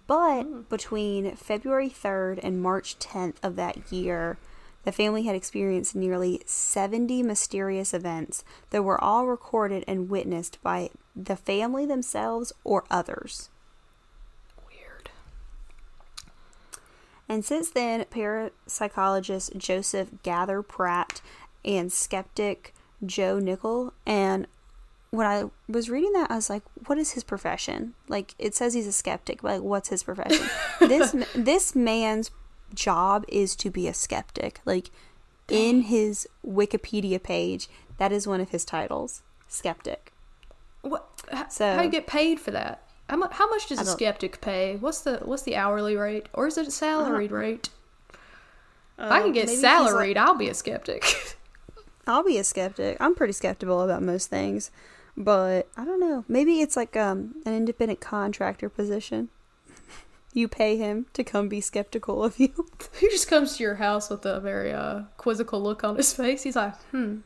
S3: but hmm. between February 3rd and March 10th of that year, the family had experienced nearly 70 mysterious events that were all recorded and witnessed by the family themselves or others.
S2: Weird.
S3: And since then, parapsychologist Joseph Gaither Pratt and skeptic Joe Nickell and when I was reading that, I was like, "What is his profession?" Like, it says he's a skeptic, but like, what's his profession? this this man's job is to be a skeptic. Like, in his Wikipedia page, that is one of his titles, skeptic.
S2: What? h-
S3: So-
S2: how do you get paid for that? How much? How much does
S3: I
S2: a
S3: don't-
S2: skeptic pay? What's the What's the hourly rate, or is it a salaried rate? if I can get
S3: maybe he's like-
S2: salaried, I'll be a skeptic.
S3: I'll be a skeptic. I'm pretty skeptical about most things, but I don't know. Maybe it's like um an independent contractor position. You pay him to come be skeptical of you.
S2: he just comes to your house with a very uh, quizzical look on his face. He's like, "Hmm,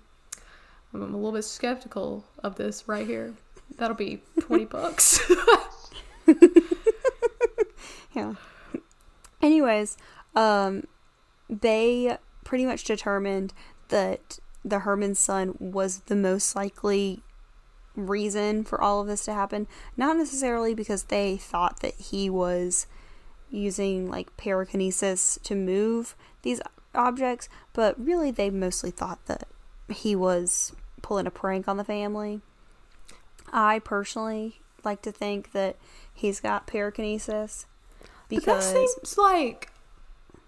S2: I'm a little bit skeptical of this right here. That'll be twenty bucks."
S3: yeah. Anyways, um, they pretty much determined that the Herrmann son was the most likely reason for all of this to happen. Not necessarily because they thought that he was using like pyrokinesis to move these objects, but really they mostly thought that he was pulling a prank on the family. I personally like to think that he's got pyrokinesis
S2: But that seems like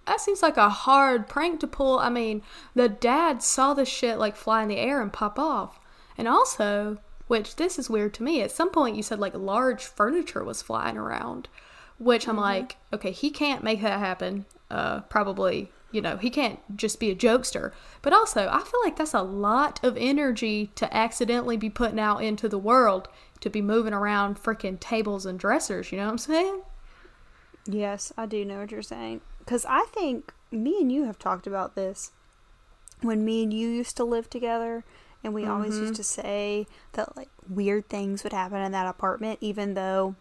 S2: that seems like a hard prank to pull. I mean, the dad saw the shit like fly in the air and pop off, and also, which this is weird to me. At some point, you said like large furniture was flying around, which I'm like, okay, he can't make that happen. Uh, probably, you know, he can't just be a jokester. But also, I feel like that's a lot of energy to accidentally be putting out into the world to be moving around freaking tables and dressers. You know what I'm saying?
S3: Yes, I do know what you're saying. Because I think me and you have talked about this when me and you used to live together, and we always used mm-hmm. to say that like weird things would happen in that apartment, even though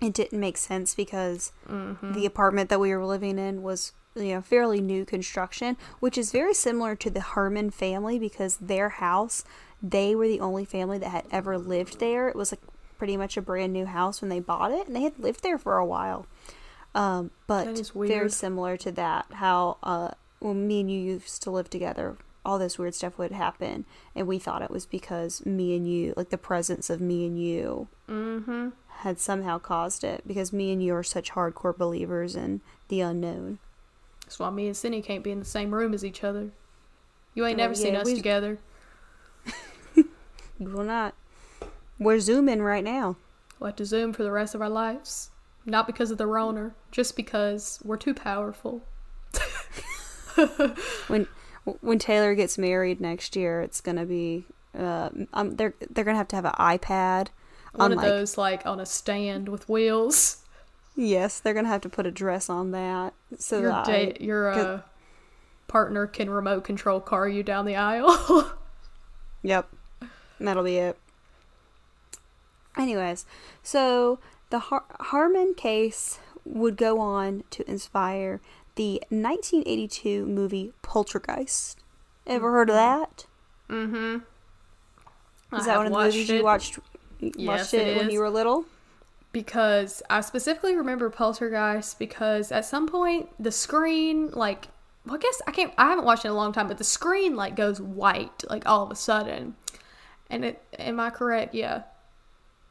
S3: it didn't make sense because mm-hmm. the apartment that we were living in was you know fairly new construction, which is very similar to the Herrmann family because their house they were the only family that had ever lived there. It was like pretty much a brand new house when they bought it, and they had lived there for a while. Um, but very similar to that, how uh, when me and you used to live together, all this weird stuff would happen, and we thought it was because me and you, like the presence of me and you,
S2: Mm-hmm.
S3: had somehow caused it. Because me and you are such hardcore believers in the unknown.
S2: That's why me and Cindy can't be in the same room as each other. You ain't
S3: Oh,
S2: never seen us
S3: we-
S2: together.
S3: We will not. We're zooming right now.
S2: We'll have to Zoom for the rest of our lives. Not because of the Roner, just because we're too powerful.
S3: when when Taylor gets married next year, it's gonna be uh, um, they're they're gonna have to have an iPad.
S2: One of
S3: Unlike-
S2: those like on a stand with wheels.
S3: Yes, they're gonna have to put a dress on that so
S2: Your
S3: that
S2: da-
S3: I,
S2: your uh, partner can remote control car you down the aisle.
S3: Yep. That'll be it. Anyways, so the Har- Harmon case would go on to inspire the 1982 movie Poltergeist. Ever heard of that?
S2: mm-hmm.
S3: Is that one of the movies you watched? you
S2: Yes,
S3: watched
S2: it
S3: it, when you were little?
S2: Because I specifically remember Poltergeist because at some point the screen like well, I guess I can't I haven't watched it in a long time, but the screen like goes white like all of a sudden. And it am I correct? Yeah.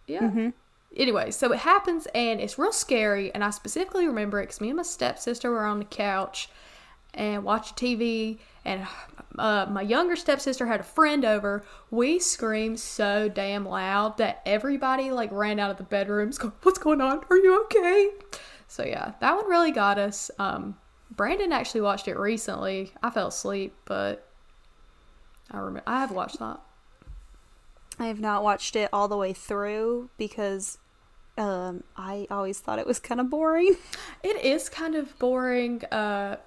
S2: Yeah. Mm-hmm. anyway, so it happens and it's real scary. And I specifically remember it because me and my stepsister were on the couch and watching TV. And uh, my younger stepsister had a friend over. We screamed so damn loud that everybody like ran out of the bedrooms. Going, What's going on? Are you okay? So yeah, that one really got us. Um, Brandon actually watched it recently. I fell asleep, but I remember I have watched that.
S3: I have not watched it all the way through because um, I always thought it was kind of boring.
S2: It is kind of boring, uh,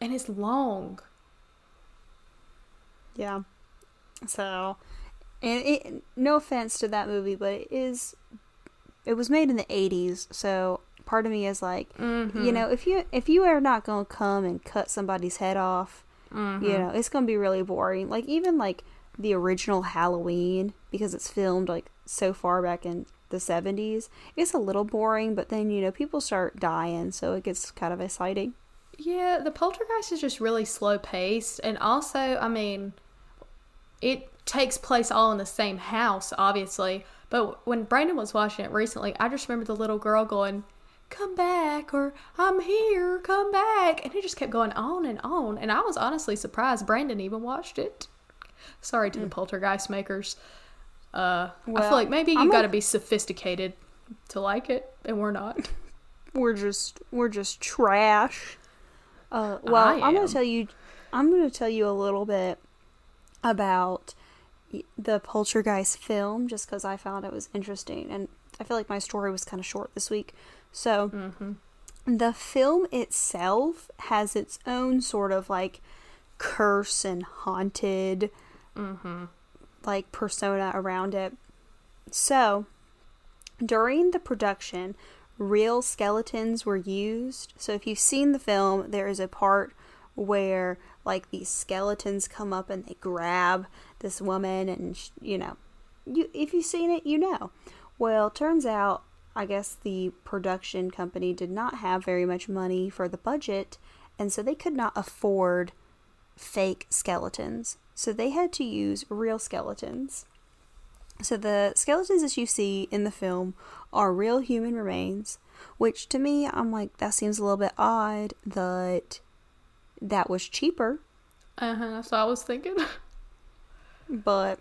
S2: and it's long.
S3: Yeah. So, and it, no offense to that movie, but it is. It was made in the '80s, so part of me is like, mm-hmm. you know, if you if you are not gonna come and cut somebody's head off, you mm-hmm. know, it's gonna be really boring. Like even like the original Halloween, because it's filmed like so far back in the '70s, it's a little boring. But then you know, people start dying, so it gets kind of exciting.
S2: Yeah, the Poltergeist is just really slow paced, and also, I mean, it takes place all in the same house, obviously. But when Brandon was watching it recently, I just remember the little girl going, "Come back," or "I'm here, come back," and it just kept going on and on. And I was honestly surprised Brandon even watched it. Sorry to the Poltergeist makers. Uh, I feel like maybe you got to
S3: gonna-
S2: be sophisticated to like it, and we're not.
S3: we're just we're just trash. Uh, well,
S2: I
S3: I'm gonna tell you, I'm gonna tell you a little bit about the Poltergeist film, just because I found it was interesting, and I feel like my story was kind of short this week. So, the film itself has its own sort of like curse and haunted, like persona around it. So, during the production, real skeletons were used. So if you've seen the film, there is a part where like these skeletons come up and they grab this woman and sh- you know, you if you've seen it, you know. Well, turns out I guess the production company did not have very much money for the budget, and so they could not afford fake skeletons. So they had to use real skeletons. So the skeletons that you see in the film are real human remains, which to me I'm like that seems a little bit odd that that was cheaper,
S2: Uh huh. That's what I was thinking.
S3: but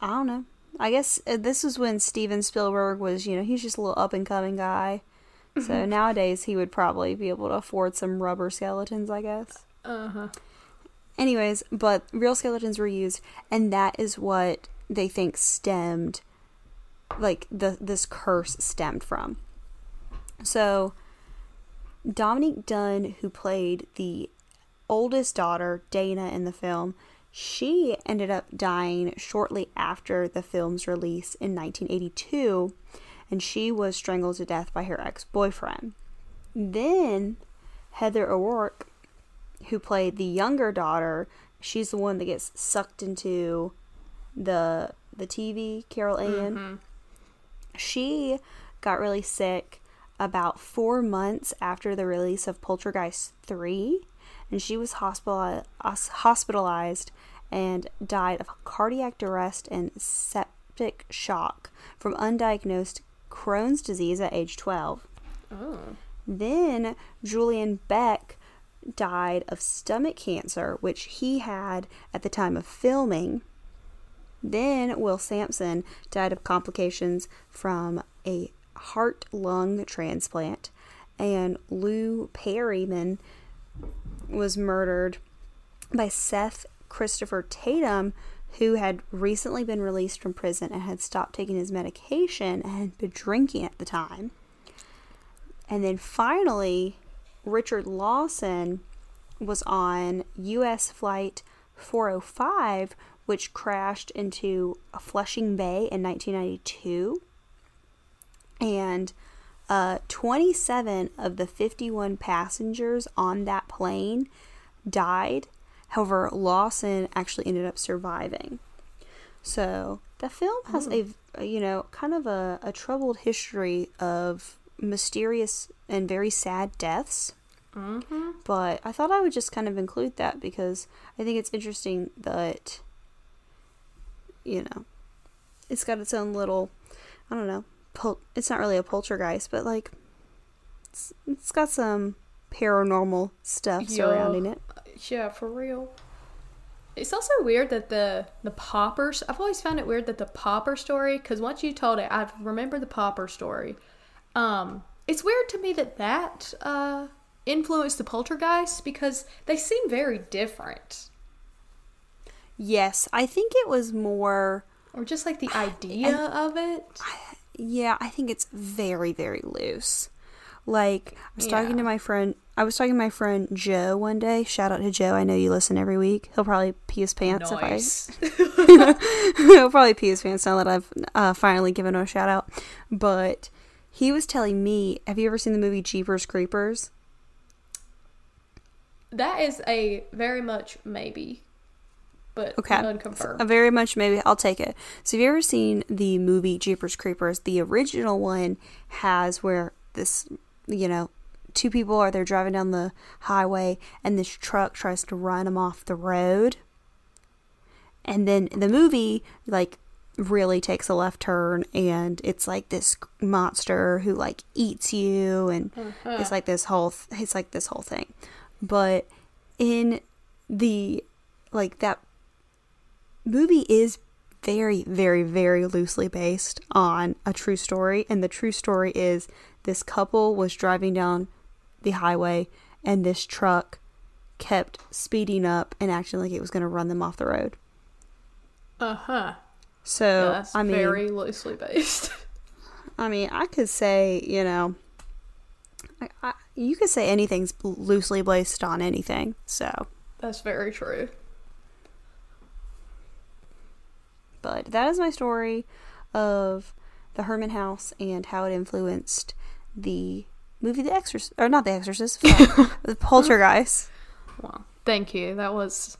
S3: I don't know. I guess uh, this was when Steven Spielberg was, you know, he's just a little up and coming guy. So nowadays he would probably be able to afford some rubber skeletons, I guess.
S2: Uh huh.
S3: Anyways, but real skeletons were used, and that is what they think stemmed, like the this curse stemmed from. So, Dominique Dunne, who played the oldest daughter Dana in the film, she ended up dying shortly after the film's release in 1982, and she was strangled to death by her ex boyfriend. Then Heather O'Rourke who played the younger daughter, she's the one that gets sucked into the the TV, Carol Anne. Mm-hmm. She got really sick about four months after the release of Poltergeist 3, and she was hospital- hospitalized and died of cardiac arrest and septic shock from undiagnosed Crohn's disease at age 12.
S2: Oh.
S3: Then Julian Beck died of stomach cancer, which he had at the time of filming. Then Will Sampson died of complications from a heart lung transplant. And Lou Perryman was murdered by Seth Christopher Tatum, who had recently been released from prison and had stopped taking his medication and been drinking at the time. And then finally, Richard Lawson was on U.S. Flight 405, which crashed into Flushing Bay in 1992. And uh, 27 of the 51 passengers on that plane died. However, Lawson actually ended up surviving. So the film has a, a, you know, kind of a, a troubled history of mysterious and very sad deaths.
S2: Mm-hmm.
S3: But I thought I would just kind of include that because I think it's interesting that, you know, it's got its own little, I don't know, pol- it's not really a poltergeist, but like it's, it's got some paranormal stuff
S2: Yeah.
S3: surrounding it.
S2: Yeah, for real. It's also weird that the the poppers. I've always found it weird that the popper story. Because once you told it, I remember the popper story. Um, it's weird to me that that uh influenced the poltergeist because they seem very different,
S3: Yes, I think it was more.
S2: or just like the idea of it.
S3: Yeah, I think it's very, very loose. Like, I was talking to my friend. I was talking to my friend Joe one day. Shout out to Joe. I know you listen every week. He'll probably pee his pants
S2: Nice.
S3: if I. He'll probably pee his pants now that I've uh, finally given him a shout out. But he was telling me, have you ever seen the movie Jeepers Creepers?
S2: That is a very much maybe, but
S3: Okay.
S2: unconfirmed.
S3: A uh, very much maybe I'll take it. So have you ever seen the movie Jeepers Creepers? The original one has where this, you know, two people are they're driving down the highway and this truck tries to run them off the road. And then the movie like really takes a left turn and it's like this monster who like eats you and uh-huh. it's like this whole th- it's like this whole thing. But in the like that movie is very, very, very loosely based on a true story. And the true story is this couple was driving down the highway and this truck kept speeding up and acting like it was going to run them off the road.
S2: Uh huh.
S3: So,
S2: That's
S3: I mean,
S2: very loosely based.
S3: I mean, I could say, you know, I, I, you could say anything's loosely based on anything. So,
S2: That's very true.
S3: But that is my story of the Herrmann House and how it influenced the movie The Exorcist, or not The Exorcist, the Poltergeist.
S2: Well, thank you. That was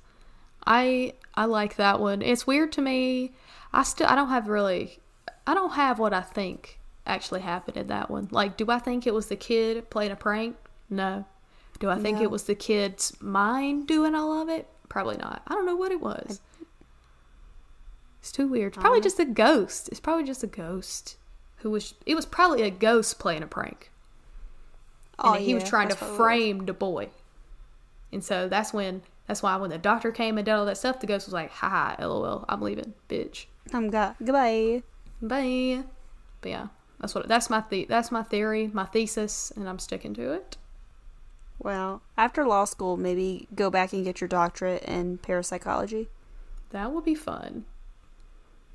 S2: I I like that one. It's weird to me. I still I don't have really I don't have what I think actually happened in that one. Like, do I think it was the kid playing a prank? No. Do I think
S3: No.
S2: it was the kid's mind doing all of it? Probably not. I don't know what it was. It's too weird. It's probably just a ghost. It's probably just a ghost who was. It was probably a ghost playing a prank. and oh, he was
S3: Oh,
S2: trying to
S3: that's probably what it was.
S2: frame the boy. And so that's when that's why when the doctor came and did all that stuff, the ghost was like, "Ha ha, lol, I'm leaving, bitch,
S3: I'm got goodbye.
S2: bye." But yeah, that's what that's my the- that's my theory, my thesis, and I'm sticking to it.
S3: Well, after law school, maybe go back and get your doctorate in parapsychology.
S2: That would be fun.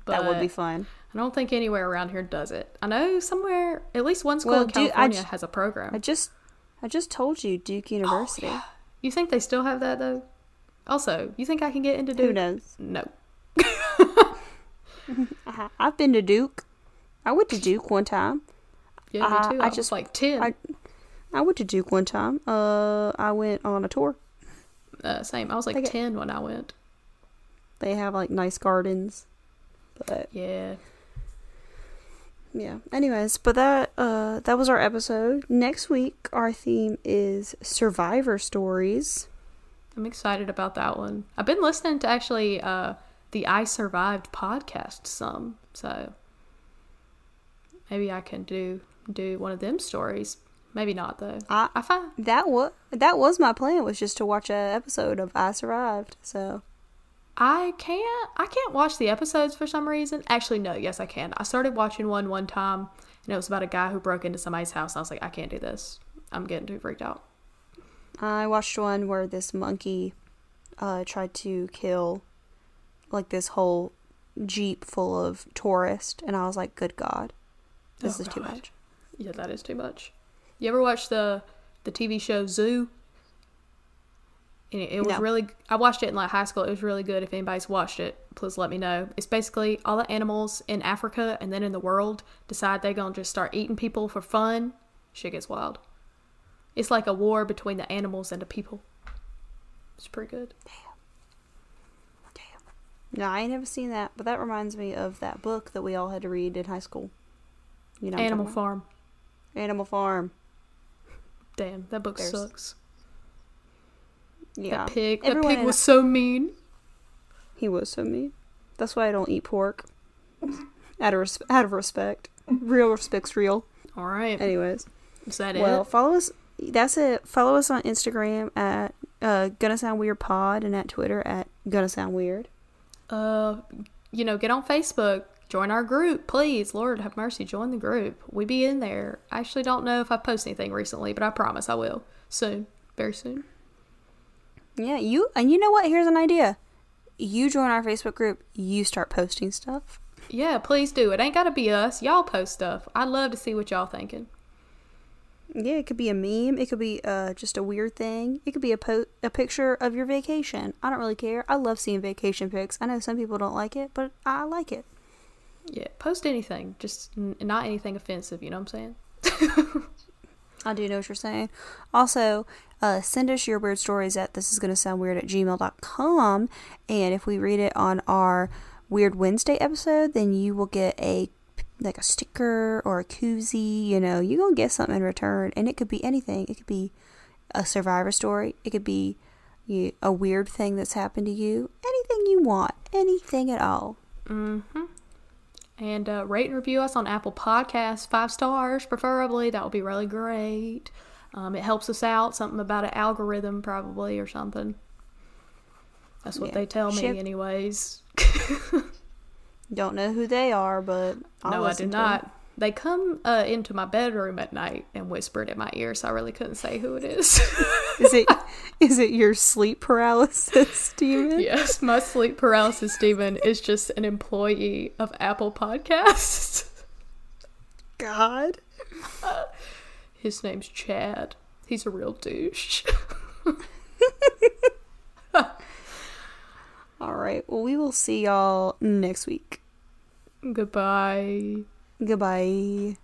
S3: That would be
S2: But
S3: fun.
S2: I don't think anywhere around here does it. I know somewhere, at least one school
S3: Well,
S2: in
S3: I
S2: California
S3: j-
S2: has a program.
S3: I just, I just told you Duke University.
S2: You think they still have that though? Also, you think I can get into Duke?
S3: Who knows?
S2: No.
S3: I- I've been to Duke. I went to Duke one time.
S2: Yeah,
S3: Uh,
S2: me too.
S3: I
S2: I, was
S3: just-
S2: like ten.
S3: I, I went to Duke one time. Uh, I went on a tour.
S2: uh, same. I was like
S3: They get-
S2: ten when I went.
S3: They have like nice gardens. But
S2: Yeah.
S3: yeah. Anyways, but that uh that was our episode. Next week our theme is survivor stories.
S2: I'm excited about that one. I've been listening to actually uh, the I Survived podcast some, so maybe I can do do one of them stories. Maybe not though.
S3: I
S2: I find
S3: that was that was my plan was just to watch a episode of I Survived. So
S2: I can't I can't watch the episodes for some reason. Actually, no. Yes, I can. I started watching one one time, and it was about a guy who broke into somebody's house. And I was like, I can't do this. I'm getting too freaked out.
S3: I watched one where this monkey uh tried to kill like this whole jeep full of tourists and I was like, Good God. This
S2: Oh,
S3: is too much.
S2: Yeah, that is too much. You ever watch the the TV show Zoo? And it, it was
S3: No.
S2: really. I watched it in like high school. It was really good. If anybody's watched it, please let me know. It's basically all the animals in Africa and then in the world decide they're gonna just start eating people for fun. Shit gets wild. It's like a war between the animals and the people. It's pretty good. Damn. Damn.
S3: No, I ain't never seen that, but that reminds me of that book that we all had to read in high school. You know,
S2: Animal Farm.
S3: about? Animal Farm.
S2: Damn, that book
S3: There's-
S2: sucks.
S3: Yeah,
S2: That pig. That
S3: Everyone
S2: pig was so mean.
S3: he was so mean. That's why I don't eat pork. out of res- out of respect. real respects real.
S2: All right.
S3: Anyways,
S2: Is that
S3: well,
S2: it?
S3: Well, follow us. That's it. Follow us on Instagram at uh, Gonna Sound Weird Pod and at Twitter at Gonna Sound Weird.
S2: Uh, you know, get on Facebook. Join our group, please. Lord have mercy, join the group. We be in there. I actually don't know if I posted anything recently, but I promise I will soon, very soon.
S3: Yeah, you and you know what? Here's an idea. You join our Facebook group. You start posting stuff.
S2: Yeah, please do. It ain't gotta be us. Y'all post stuff. I'd love to see what y'all thinking.
S3: Yeah, it could be a meme. It could be uh, just a weird thing. It could be a po- a picture of your vacation. I don't really care. I love seeing vacation pics. I know some people don't like it, but I like it.
S2: Yeah, post anything. Just n- not anything offensive. You know what I'm saying?
S3: I do know what you're saying. Also, uh, send us your weird stories at this is going to sound weird at gmail.com. And if we read it on our Weird Wednesday episode, then you will get a like a sticker or a koozie. You know, you're going to get something in return. And it could be anything. It could be a survivor story. It could be you, a weird thing that's happened to you. Anything you want. Anything at all.
S2: Mm-hmm. And uh, rate and review us on Apple Podcasts, five stars preferably. That would be really great. Um, it helps us out. Something about an algorithm, probably, or something. That's what
S3: Yeah.
S2: they tell me,
S3: Ship-
S2: anyways.
S3: Don't know who they are, but I'll
S2: no, I do
S3: to 'em.
S2: They come uh, into my bedroom at night and whisper it in my ear, so I really couldn't say who it is.
S3: Is it is it your sleep paralysis, Steven?
S2: yes, my sleep paralysis demon is just an employee of Apple Podcasts.
S3: God.
S2: His name's Chad. He's a real douche.
S3: All right. Well, we will see y'all next week.
S2: Goodbye.
S3: Goodbye.